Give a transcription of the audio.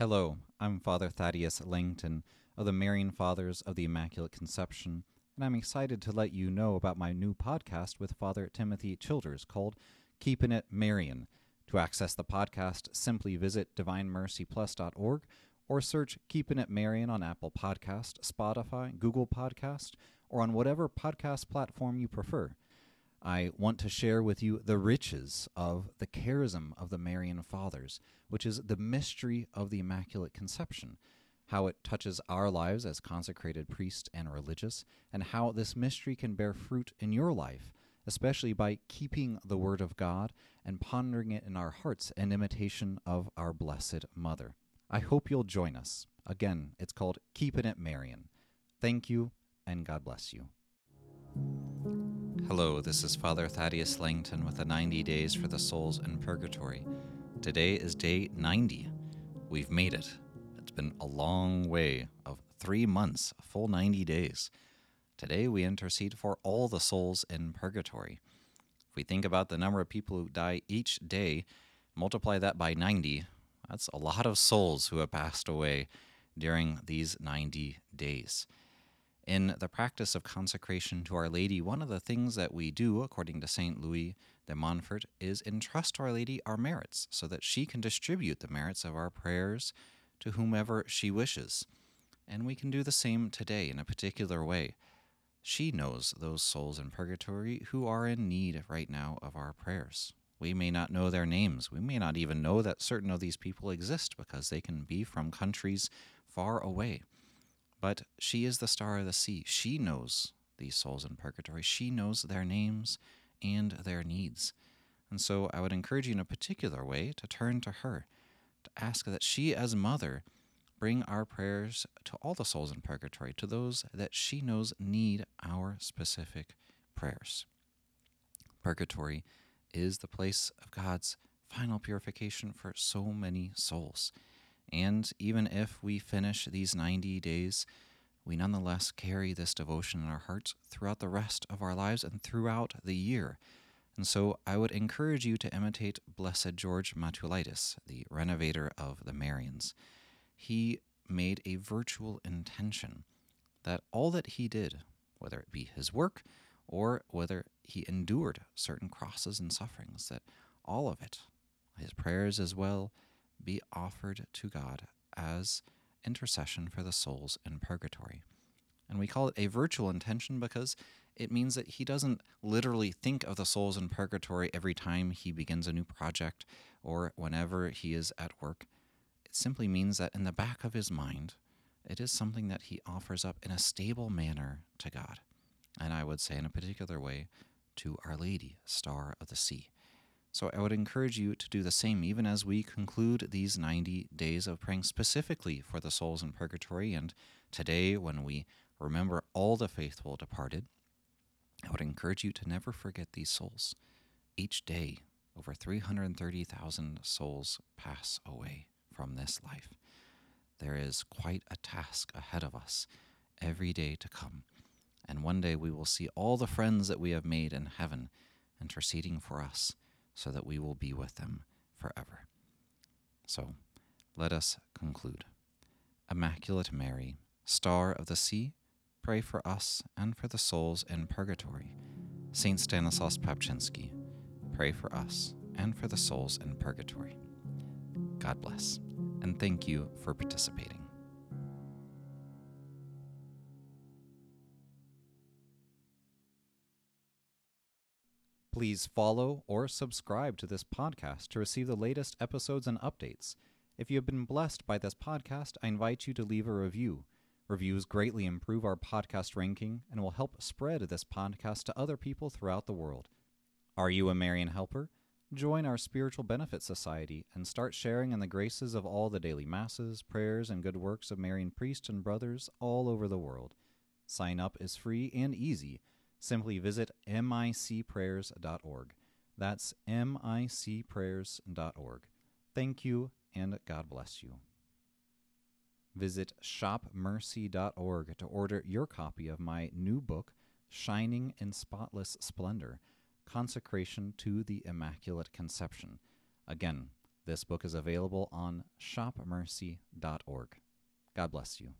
Hello, I'm Father Thaddaeus Lancton of the Marian Fathers of the Immaculate Conception, and I'm excited to let you know about my new podcast with Father Timothy Childers called Keeping It Marian. To access the podcast, simply visit divinemercyplus.org or search Keeping It Marian on Apple Podcast, Spotify, Google Podcast, or on whatever podcast platform you prefer. I want to share with you the riches of the charism of the Marian Fathers, which is the mystery of the Immaculate Conception, how it touches our lives as consecrated priests and religious, and how this mystery can bear fruit in your life, especially by keeping the Word of God and pondering it in our hearts in imitation of our Blessed Mother. I hope you'll join us. Again, it's called Keeping It Marian. Thank you, and God bless you. Hello, this is Father Thaddaeus Lancton with the 90 Days for the Souls in Purgatory. Today is day 90. We've made it. It's been a long way of three months, full 90 days. Today we intercede for all the souls in purgatory. If we think about the number of people who die each day, multiply that by 90, that's a lot of souls who have passed away during these 90 days. In the practice of consecration to Our Lady, one of the things that we do, according to St. Louis de Montfort, is entrust to Our Lady our merits so that she can distribute the merits of our prayers to whomever she wishes. And we can do the same today in a particular way. She knows those souls in purgatory who are in need right now of our prayers. We may not know their names. We may not even know that certain of these people exist because they can be from countries far away. But she is the star of the sea. She knows these souls in purgatory. She knows their names and their needs. And so I would encourage you in a particular way to turn to her, to ask that she, as mother, bring our prayers to all the souls in purgatory, to those that she knows need our specific prayers. Purgatory is the place of God's final purification for so many souls. And even if we finish these 90 days, we nonetheless carry this devotion in our hearts throughout the rest of our lives and throughout the year. And so I would encourage you to imitate Blessed George Matulaitis, the renovator of the Marians. He made a virtual intention that all that he did, whether it be his work or whether he endured certain crosses and sufferings, that all of it, his prayers as well, be offered to God as intercession for the souls in purgatory. And we call it a virtual intention because it means that he doesn't literally think of the souls in purgatory every time he begins a new project or whenever he is at work. It simply means that in the back of his mind, it is something that he offers up in a stable manner to God. And I would say, in a particular way, to Our Lady, Star of the Sea. So I would encourage you to do the same even as we conclude these 90 days of praying specifically for the souls in purgatory. And today, when we remember all the faithful departed, I would encourage you to never forget these souls. Each day, over 330,000 souls pass away from this life. There is quite a task ahead of us every day to come. And one day we will see all the friends that we have made in heaven interceding for us so that we will be with them forever. So let us conclude. Immaculate Mary, Star of the Sea, pray for us and for the souls in purgatory. Saint Stanislaus Papczynski, pray for us and for the souls in purgatory. God bless, and thank you for participating. Please follow or subscribe to this podcast to receive the latest episodes and updates. If you have been blessed by this podcast, I invite you to leave a review. Reviews greatly improve our podcast ranking and will help spread this podcast to other people throughout the world. Are you a Marian helper? Join our Spiritual Benefit Society and start sharing in the graces of all the daily masses, prayers, and good works of Marian priests and brothers all over the world. Sign up is free and easy simply visit micprayers.org. That's micprayers.org. Thank you, and God bless you. Visit shopmercy.org to order your copy of my new book, Shining in Spotless Splendor Consecration to the Immaculate Conception. Again, This book is available on shopmercy.org. God bless you.